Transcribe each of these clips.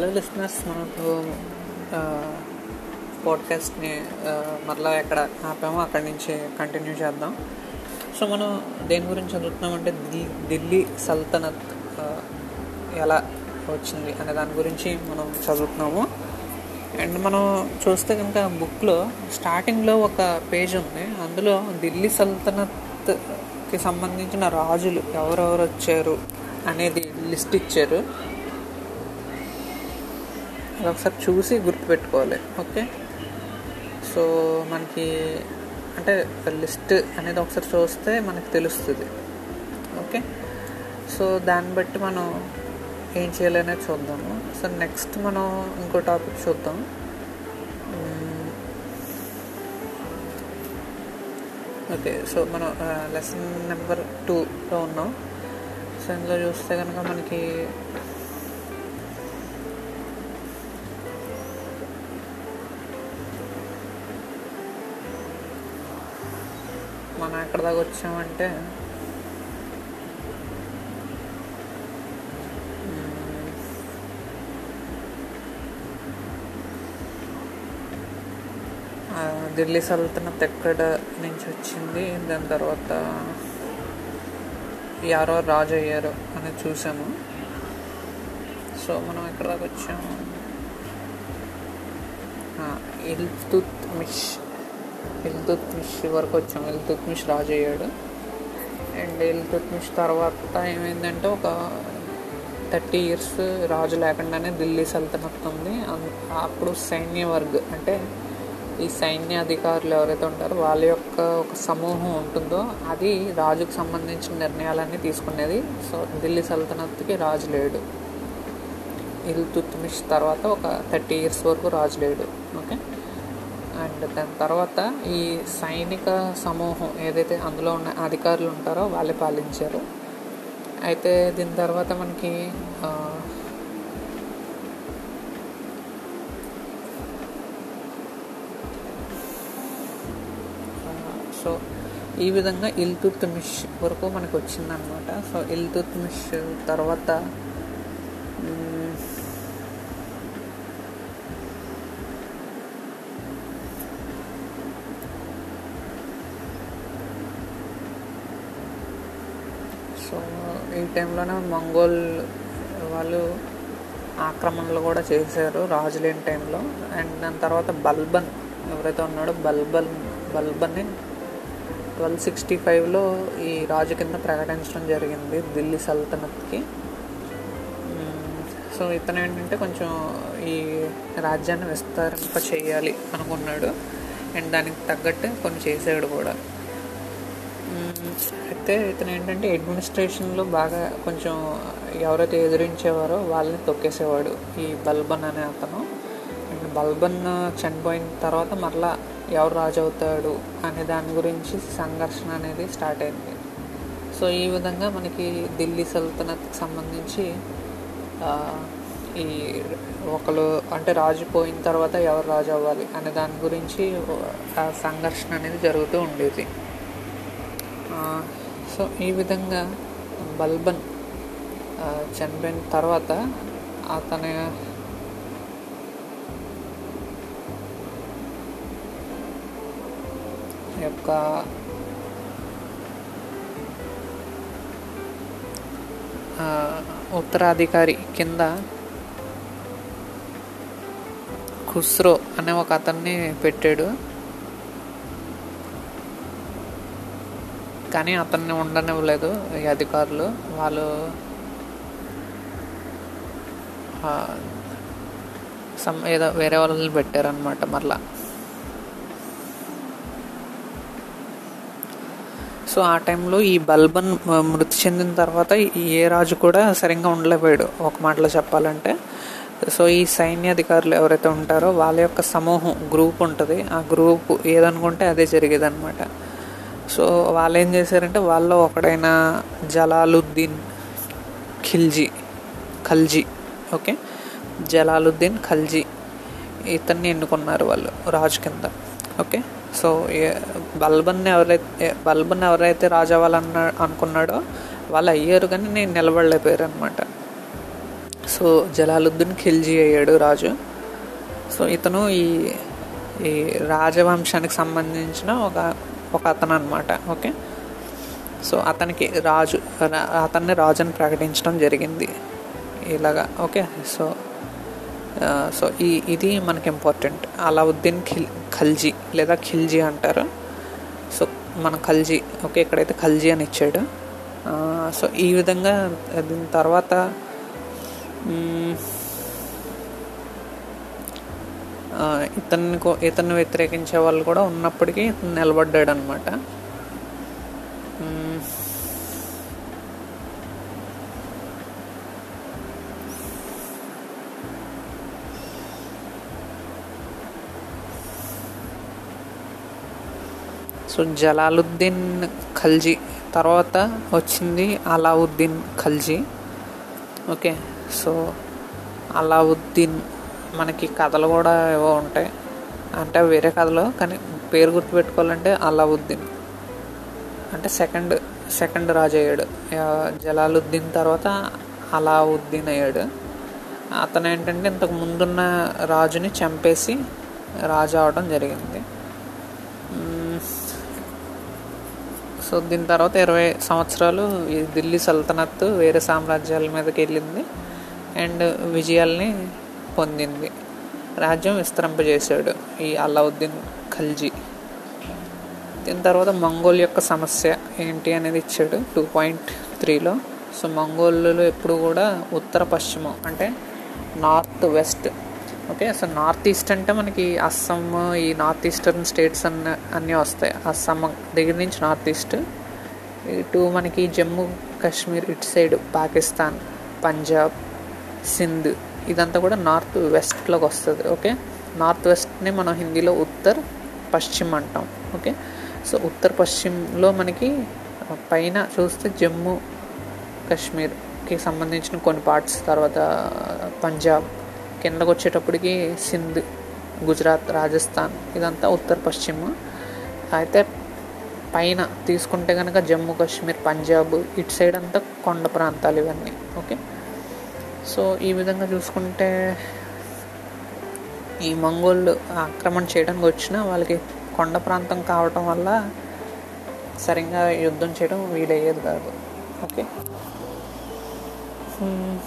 Hello listeners మనకు పాడ్కాస్ట్ని మరలా ఎక్కడ ఆపామో అక్కడి నుంచి కంటిన్యూ చేద్దాం. సో మనం దేని గురించి చదువుతున్నామంటే ఢిల్లీ ఢిల్లీ సల్తనత్ ఎలా వచ్చింది అనే దాని గురించి మనం చదువుతున్నాము. అండ్ మనం చూస్తే కనుక బుక్లో స్టార్టింగ్లో ఒక పేజ్ ఉంది. అందులో ఢిల్లీ సల్తనత్కి సంబంధించిన రాజులు ఎవరెవరు వచ్చారు అనేది లిస్ట్ ఇచ్చారు. ఒకసారి చూసి గుర్తుపెట్టుకోవాలి ఓకే? సో మనకి అంటే లిస్ట్ అనేది ఒకసారి చూస్తే మనకి తెలుస్తుంది ఓకే? సో దాన్ని బట్టి మనం ఏం చేయాలనేది చూద్దాము. సో నెక్స్ట్ మనం ఇంకో టాపిక్ చూద్దాం. ఓకే సో మనం లెసన్ నెంబర్ టూలో ఉన్నాం. సో ఇందులో చూస్తే కనుక మనకి మనం ఎక్కడ దాకా వచ్చామంటే ఢిల్లీ సల్తనత్ ఎక్కడ నుంచి వచ్చింది దాని తర్వాత యారో రాజు అయ్యారు అని చూసాము సో మనం ఎక్కడ దాకా వచ్చాము? ఇల్తుత్ మిష్. ఇల్తుత్మిష్ వరకు వచ్చాం. ఇల్తుత్మిష్ రాజు అయ్యాడు అండ్ ఇల్తుత్మిష్ తర్వాత ఏమైందంటే ఒక థర్టీ ఇయర్స్ రాజు లేకుండానే ఢిల్లీ సల్తనత్ ఉంది. అన్- అప్పుడు సైన్య వర్గ్ అంటే ఈ సైన్య అధికారులు ఎవరైతే ఉంటారో వాళ్ళ యొక్క ఒక సమూహం ఉంటుందో అది రాజుకు సంబంధించిన నిర్ణయాలన్నీ తీసుకునేది. సో ఢిల్లీ సల్తనత్కి రాజు లేడు. ఇల్తుత్మిష్ తర్వాత ఒక థర్టీ ఇయర్స్ వరకు రాజు లేడు. ఓకే? అండ్ దాని తర్వాత ఈ సైనిక సమూహం ఏదైతే అందులో ఉన్న అధికారులు ఉంటారో వాళ్ళే పాలించారు. అయితే దీని తర్వాత మనకి సో ఈ విధంగా ఇల్తుత్మిష్ వరకు మనకు వచ్చిందనమాట సో ఇల్తుత్మిష్ తర్వాత మ్, సో ఈ టైంలోనే మంగోల్ వాళ్ళు ఆక్రమణలు కూడా చేశారు రాజు లేని టైంలో. అండ్ దాని తర్వాత బల్బన్ ఎవరైతే ఉన్నాడో బల్బన్ బల్బన్ని ట్వెల్వ్ సిక్స్టీ ఫైవ్లో ఈ రాజు కింద ప్రకటించడం జరిగింది ఢిల్లీ సల్తనత్కి. సో ఇతను ఏంటంటే కొంచెం ఈ రాజ్యాన్ని విస్తరింప చేయాలి అనుకున్నాడు. అండ్ దానికి తగ్గట్టు కొన్ని చేసాడు కూడా. అయితే ఇతను ఏంటంటే అడ్మినిస్ట్రేషన్లో బాగా కొంచెం ఎవరైతే ఎదిరించేవారో వాళ్ళని తొక్కేసేవాడు. ఈ బల్బన్ అనే అతను. అండ్ బల్బన్ చనిపోయిన తర్వాత మరలా ఎవరు రాజు అవుతాడు అనే దాని గురించి సంఘర్షణ అనేది స్టార్ట్ అయింది. సో ఈ విధంగా మనకి ఢిల్లీ సల్తనత్కి సంబంధించి ఈ ఒకరు అంటే రాజు పోయిన తర్వాత ఎవరు రాజు అవ్వాలి అనే దాని గురించి ఆ సంఘర్షణ అనేది జరుగుతూ ఉండేది. సో ఈ విధంగా బల్బన్ చనిపోయిన తర్వాత అతని యొక్క ఉత్తరాధికారి కింద ఖుస్రో అనే ఒక అతన్ని పెట్టాడు. కానీ అతన్ని ఉండనివ్వలేదు ఈ అధికారులు. వాళ్ళు సమ్ ఏదో వేరే వాళ్ళని పెట్టారనమాట మరలా. సో ఆ టైంలో ఈ బల్బన్ మృతి చెందిన తర్వాత ఏ రాజు కూడా సరిగ్గా ఉండలేకపోయాడు ఒక మాటలో చెప్పాలంటే. సో ఈ సైన్యాధికారులు ఎవరైతే ఉంటారో వాళ్ళ యొక్క సమూహం గ్రూప్ ఉంటుంది. ఆ గ్రూప్ ఏదనుకుంటే అదే జరిగేది అనమాట సో వాళ్ళు ఏం చేశారంటే వాళ్ళ ఒకడైన జలాలుద్దీన్ ఖిల్జీ ఖల్జీ ఓకే? జలాలుద్దీన్ ఖల్జీ ఇతన్ని ఎన్నుకున్నారు వాళ్ళు రాజు కింద ఓకే? సో బల్బన్ ఎవరైతే బల్బన్ ఎవరైతే రాజు అవ్వాలన్న అనుకున్నాడో వాళ్ళు అయ్యారు కానీ నేను నిలబడలేకపోయారు అనమాట సో జలాలుద్దీన్ ఖిల్జీ అయ్యాడు రాజు. సో ఇతను ఈ ఈ రాజవంశానికి సంబంధించిన ఒక ఒక అతను అనమాట ఓకే? సో అతనికి రాజు రా- అతన్ని రాజుని ప్రకటించడం జరిగింది. ఇలాగా ఓకే? సో సో ఈ ఇది మనకి ఇంపార్టెంట్. అలావుద్దీన్ ఖిల్ ఖల్జీ లేదా ఖిల్జీ అంటారు. సో మన ఖల్జీ ఓకే? ఇక్కడైతే ఖల్జీ అని ఇచ్చాడు. సో ఈ విధంగా దీని తర్వాత ఇతన్ని కో- ఇతన్ని వ్యతిరేకించే వాళ్ళు కూడా ఉన్నప్పటికీ ఇతను నిలబడ్డాడు అనమాట సో జలాలుద్దీన్ ఖల్జీ తర్వాత వచ్చింది అలావుద్దీన్ ఖల్జీ. ఓకే. సో అలావుద్దీన్ మనకి కథలు కూడా ఏవో ఉంటాయి. అంటే వేరే కథలు కానీ పేరు గుర్తుపెట్టుకోవాలంటే అలావుద్దీన్. అంటే సెకండ్ సెకండ్ రాజు అయ్యాడు. జలాలుద్దీన్ తర్వాత అలావుద్దీన్ అయ్యాడు. అతను ఏంటంటే ఇంతకు ముందున్న రాజుని చంపేసి రాజు అవడం జరిగింది. సో దీని తర్వాత ఇరవై సంవత్సరాలు ఈ ఢిల్లీ సల్తనత్ వేరే సామ్రాజ్యాల మీదకి వెళ్ళింది. అండ్ విజయాల్ని పొందింది. రాజ్యం విస్తరింపజేశాడు ఈ అలావుద్దీన్ ఖల్జీ. దీని తర్వాత మంగోల్ యొక్క సమస్య ఏంటి అనేది ఇచ్చాడు టూ పాయింట్ త్రీలో. సో మంగోళ్ళు ఎప్పుడు కూడా ఉత్తర పశ్చిమం అంటే north west. Okay so north east అంటే మనకి అస్సాం ఈ నార్త్ ఈస్టర్న్ స్టేట్స్ అన్న అన్నీ వస్తాయి. అస్సాం దగ్గర నుంచి నార్త్ ఈస్ట్. ఇటు మనకి జమ్మూ కాశ్మీర్ ఇటు సైడ్ పాకిస్తాన్ పంజాబ్ సింధ్. ఇదంతా కూడా నార్త్ వెస్ట్లోకి వస్తుంది ఓకే? నార్త్ వెస్ట్ని మనం హిందీలో ఉత్తర్ పశ్చిమ అంటాం ఓకే? సో ఉత్తర్ పశ్చిమలో మనకి పైన చూస్తే జమ్మూ కాశ్మీర్కి సంబంధించిన కొన్ని పార్ట్స్ తర్వాత పంజాబ్ కిందకు వచ్చేటప్పటికి సింధ్ గుజరాత్ రాజస్థాన్ ఇదంతా ఉత్తర పశ్చిమ. అయితే పైన తీసుకుంటే కనుక జమ్మూ కాశ్మీర్ పంజాబ్ ఇటు సైడ్ అంతా కొండ ప్రాంతాలు ఇవన్నీ ఓకే? సో ఈ విధంగా చూసుకుంటే ఈ మంగోళ్ళు ఆక్రమణ చేయడానికి వచ్చిన వాళ్ళకి కొండ ప్రాంతం కావటం వల్ల సరిగ్గా యుద్ధం చేయడం వీలయ్యేది కాదు. Okay. Hmm.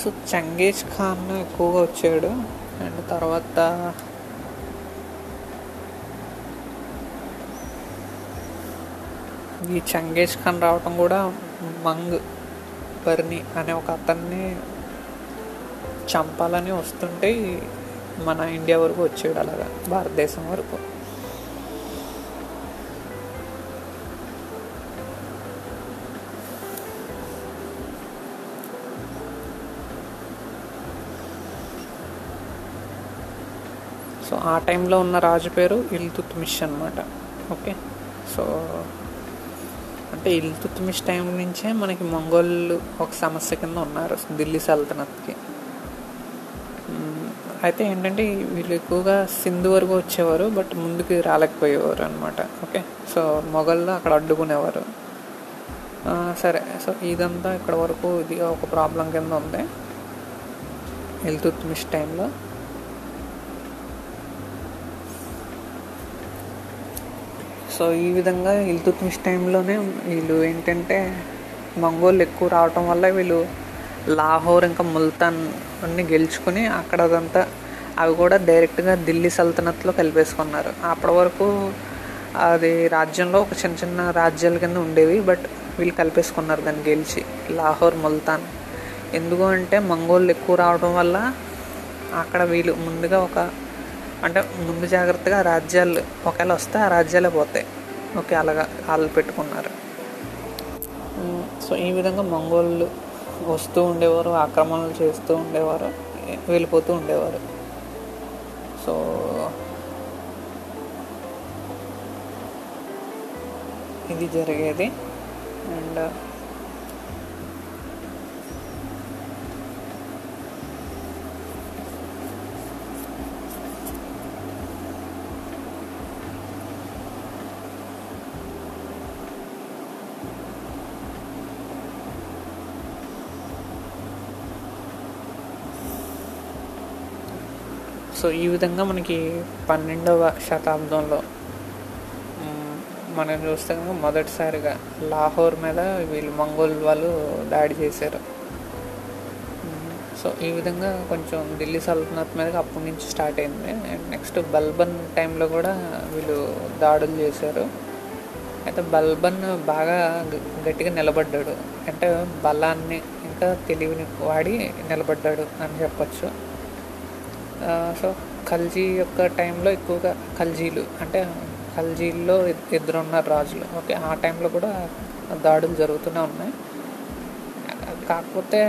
So Changez Khan ఎక్కువగా వచ్చాడు. అండ్ తర్వాత ఈ చంగేజ్ ఖాన్ రావటం కూడా మంగ్ బర్ని అనే ఒక అతన్ని చంపాలని వస్తుంటే మన ఇండియా వరకు వచ్చాడు అలాగా భారతదేశం వరకు. సో ఆ టైంలో ఉన్న రాజు పేరు ఇల్తుత్మిష్ అనమాట ఓకే? సో అంటే ఇల్తుత్మిష్ టైం నుంచే మనకి మంగోళ్ళు ఒక సమస్య కింద ఉన్నారు ఢిల్లీ సల్తనత్కి. అయితే ఏంటంటే వీళ్ళు ఎక్కువగా సింధు వరకు వచ్చేవారు బట్ ముందుకు రాలేకపోయేవారు అనమాట ఓకే? సో మొఘళ్ళు అక్కడ అడ్డుకునేవారు. సరే. సో ఇదంతా ఇక్కడ వరకు ఇది ఒక ప్రాబ్లం కింద ఉంది. ఇల్తుత్మిష్ టైంలో. సో ఈ విధంగా ఇల్తుత్మిష్ టైంలోనే వీళ్ళు ఏంటంటే మంగోళ్ళు ఎక్కువ రావటం వల్ల వీళ్ళు లాహోర్ ఇంకా ముల్తాన్ అన్ని గెలుచుకుని అక్కడ అదంతా అవి కూడా డైరెక్ట్గా ఢిల్లీ సల్తనత్లో కలిపేసుకున్నారు. అప్పటి వరకు అది రాజ్యంలో ఒక చిన్న చిన్న రాజ్యాల కింద ఉండేవి బట్ వీళ్ళు కలిపేసుకున్నారు దాన్ని గెలిచి లాహోర్ ముల్తాన్. ఎందుకు అంటే మంగోళ్ళు ఎక్కువ రావడం వల్ల అక్కడ వీళ్ళు ముందుగా ఒక అంటే ముందు జాగ్రత్తగా రాజ్యాలు ఒకవేళ వస్తే ఆ రాజ్యాలే పోతాయి. ఓకే అలాగా వాళ్ళు పెట్టుకున్నారు. సో ఈ విధంగా మంగోళ్ళు వస్తూ ఉండేవారు ఆక్రమణలు చేస్తూ ఉండేవారు వెళ్ళిపోతూ ఉండేవారు. సో ఇది జరిగేది. అండ్ సో ఈ విధంగా మనకి పన్నెండవ శతాబ్దంలో మనం చూస్తే కనుక మొదటిసారిగా లాహోర్ మీద వీళ్ళు మంగోల్ వాళ్ళు దాడి చేశారు. సో ఈ విధంగా కొంచెం ఢిల్లీ సల్తనత్ మీద అప్పటి నుంచి స్టార్ట్ అయింది. అండ్ నెక్స్ట్ బల్బన్ టైంలో కూడా వీళ్ళు దాడులు చేశారు. అయితే బల్బన్ బాగా గ- గట్టిగా నిలబడ్డాడు. అంటే బలాన్ని ఇంకా తెలివిని వాడి నిలబడ్డాడు అని చెప్పచ్చు. సో ఖల్జీ యొక్క టైంలో ఎక్కువగా ఖల్జీలు అంటే ఖల్జీల్లో ఇద్దరు ఉన్నారు రాజులు. ఓకే ఆ టైంలో కూడా దాడులు జరుగుతూనే ఉన్నాయి. కాకపోతే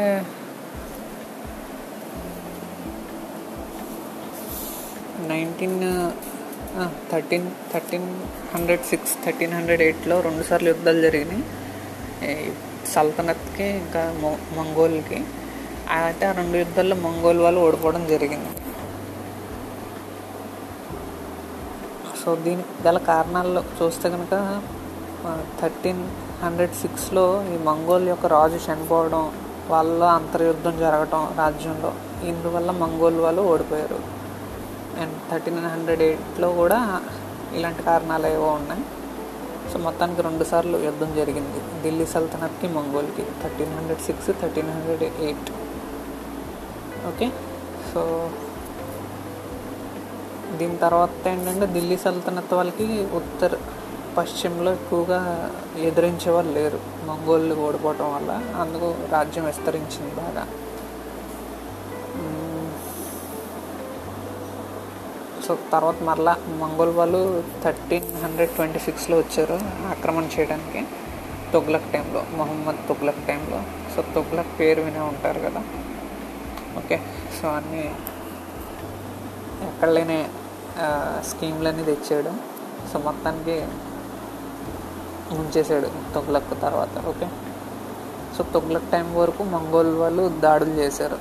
nineteen thirteen thirteen hundred six thirteen hundred ఎయిట్లో రెండుసార్లు యుద్ధాలు జరిగినాయి. సల్తనత్కి ఇంకా మొ మంగోల్కి. అయితే ఆ రెండు యుద్ధాల్లో మంగోల్ వాళ్ళు ఓడిపోవడం జరిగింది. సో దీనికి గల కారణాల్లో చూస్తే కనుక థర్టీన్ హండ్రెడ్ సిక్స్లో ఈ మంగోల్ యొక్క రాజు చనిపోవడం వాళ్ళ అంతర్యుద్ధం జరగటం రాజ్యంలో. ఇందువల్ల మంగోల్ వాళ్ళు ఓడిపోయారు. అండ్ థర్టీన్ హండ్రెడ్ ఎయిట్లో కూడా ఇలాంటి కారణాలు ఏవో ఉన్నాయి. సో మొత్తానికి రెండుసార్లు యుద్ధం జరిగింది. ఢిల్లీ సల్తనత్కి మంగోల్కి. Thirteen hundred six thirteen hundred eight. Okay? So దీని తర్వాత ఏంటంటే ఢిల్లీ సల్తనత్ వాళ్ళకి ఉత్తర పశ్చిమలో ఎక్కువగా ఎదిరించే వాళ్ళు లేరు. మంగోళ్ళు ఓడిపోవటం వల్ల అందుకు రాజ్యం విస్తరించింది బాగా. సో తర్వాత మరలా మంగోల్ వాళ్ళు థర్టీన్ హండ్రెడ్ ట్వంటీ సిక్స్లో వచ్చారు ఆక్రమణ చేయడానికి తుగ్లక్ టైంలో మొహమ్మద్ తుగ్లక్ టైంలో. సో తుగ్లక్ పేరు వినే ఉంటారు కదా. ఓకే సో అన్నీ ఎక్కడ లేని స్కీమ్లన్నీ తెచ్చాడు సో మొత్తానికి ముంచేసాడు తొగ్లక్ తర్వాత ఓకే? సో తొగ్లక్ టైం వరకు మంగోల్ వాళ్ళు దాడులు చేశారు.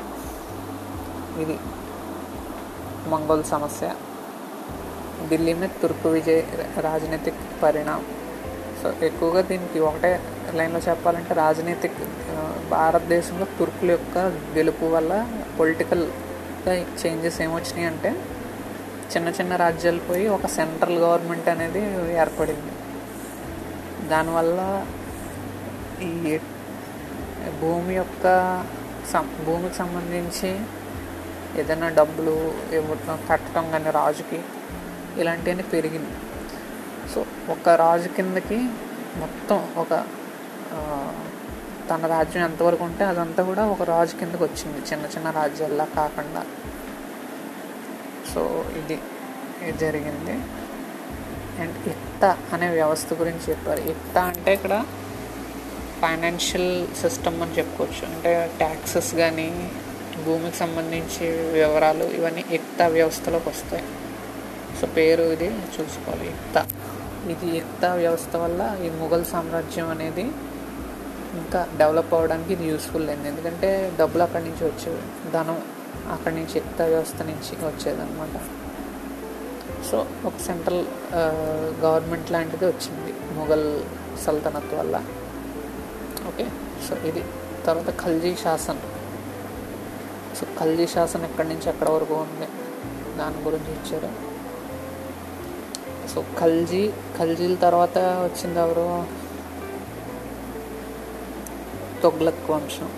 ఇది మంగోల్ సమస్య. ఢిల్లీ మీద తుర్కు విజయ్ రాజనీతిక్ పరిణామం. సో ఎక్కువగా దీనికి ఒకటే లైన్లో చెప్పాలంటే రాజనీతిక్ భారతదేశంలో తుర్కుల యొక్క గెలుపు వల్ల పొలిటికల్గా చేంజెస్ ఏమొచ్చినాయి అంటే చిన్న చిన్న రాజ్యాలు పోయి ఒక సెంట్రల్ గవర్నమెంట్ అనేది ఏర్పడింది. దానివల్ల ఈ భూమి యొక్క సం భూమికి సంబంధించి ఏదైనా డబ్బులు ఇవ్వటం కట్టడం కానీ రాజుకి ఇలాంటివన్నీ పెరిగింది. సో ఒక రాజు కిందకి మొత్తం ఒక తన రాజ్యం ఎంతవరకు ఉంటే అదంతా కూడా ఒక రాజు కిందకి వచ్చింది. చిన్న చిన్న రాజ్యాల్లా కాకుండా సో ఇది ఇది జరిగింది. అండ్ ఇక్త అనే వ్యవస్థ గురించి చెప్పారు. ఇక్త అంటే ఇక్కడ ఫైనాన్షియల్ సిస్టమ్ అని చెప్పుకోవచ్చు. అంటే ట్యాక్సెస్ కానీ భూమికి సంబంధించి వివరాలు ఇవన్నీ ఇక్త వ్యవస్థలోకి వస్తాయి. సో పేరు ఇది చూసుకోవాలి ఇక్త ఇది ఇక్త వ్యవస్థ వల్ల ఈ ముఘల్ సామ్రాజ్యం అనేది ఇంకా డెవలప్ అవ్వడానికి ఇది యూస్ఫుల్ అయింది. ఎందుకంటే డబ్బులు అక్కడి నుంచి వచ్చేవి. ధనం అక్కడి నుంచి ఇక్త వ్యవస్థ నుంచి వచ్చేదన్నమాట. సో ఒక సెంట్రల్ గవర్నమెంట్ లాంటిది వచ్చింది మొఘల్ సల్తనత్ వల్ల. ఓకే? సో ఇది తర్వాత ఖల్జీ శాసన్. సో ఖల్జీ శాసన్ ఎక్కడి నుంచి ఎక్కడ వరకు ఉంది? దాని గురించి ఇచ్చారు. సో ఖల్జీ ఖల్జీల తర్వాత వచ్చింది ఎవరు? తొగ్లక్ వంశం.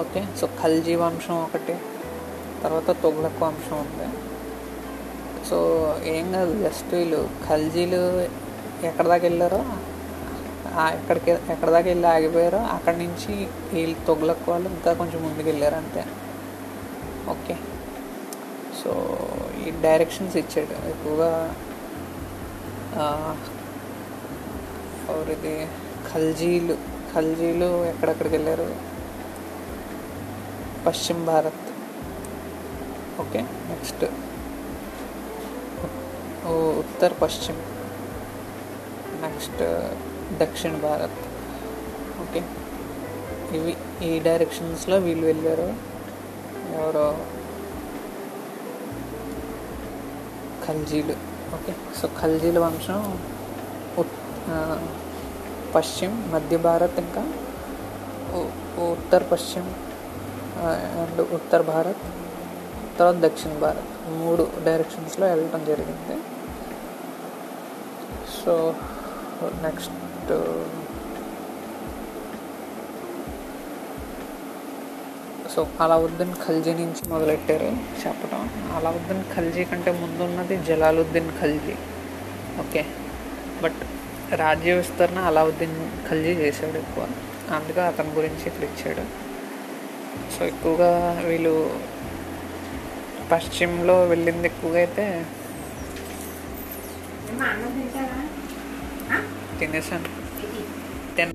ఓకే? సో ఖల్జీ వంశం ఒకటి. తర్వాత తొగ్లక్ వంశం ఉంది. సో ఏం కాదు జస్ట్ వీళ్ళు ఖల్జీలు ఎక్కడ దాకా వెళ్ళారో ఎక్కడికి ఎక్కడ దాకా వెళ్ళి ఆగిపోయారో అక్కడి నుంచి వీళ్ళు తొగ్లక్ వాళ్ళు ఇంకా కొంచెం ముందుకు వెళ్ళారు అంతే. ఓకే. సో ఈ డైరెక్షన్స్ ఇచ్చాడు. ఎక్కువగా ఎవరిది? ఖల్జీలు ఖల్జీలు ఎక్కడెక్కడికి వెళ్ళారు? పశ్చిమ భారత్. ఓకే నెక్స్ట్ ఉత్తర పశ్చిమ నెక్స్ట్ దక్షిణ భారత్ ఓకే ఇవి ఈ డైరెక్షన్స్లో వీళ్ళు వెళ్ళారు. ఎవరో? ఖల్జీలు. ఓకే సో ఖల్జీల వంశం పశ్చిమ మధ్య భారత్ ఇంకా ఉత్తర పశ్చిమ అండ్ ఉత్తర భారత్. తర్వాత దక్షిణ భారత్ మూడు డైరెక్షన్స్లో వెళ్ళటం జరిగింది. So next so Alauddin Khalji నుంచి మొదలెట్టారు చెప్పడం అలావుద్దీన్ ఖల్జీ కంటే ముందు ఉన్నది జలాలుద్దీన్ ఖల్జీ. ఓకే. బట్ రాజ్య విస్తరణ అలావుద్దీన్ ఖల్జీ చేశాడు ఎక్కువ. అందుకే అతని గురించి ఇక్కడ ఇచ్చాడు. సో ఎక్కువగా వీళ్ళు పశ్చిమలో వెళ్ళింది ఎక్కువగా అయితే తినేసాను. తిన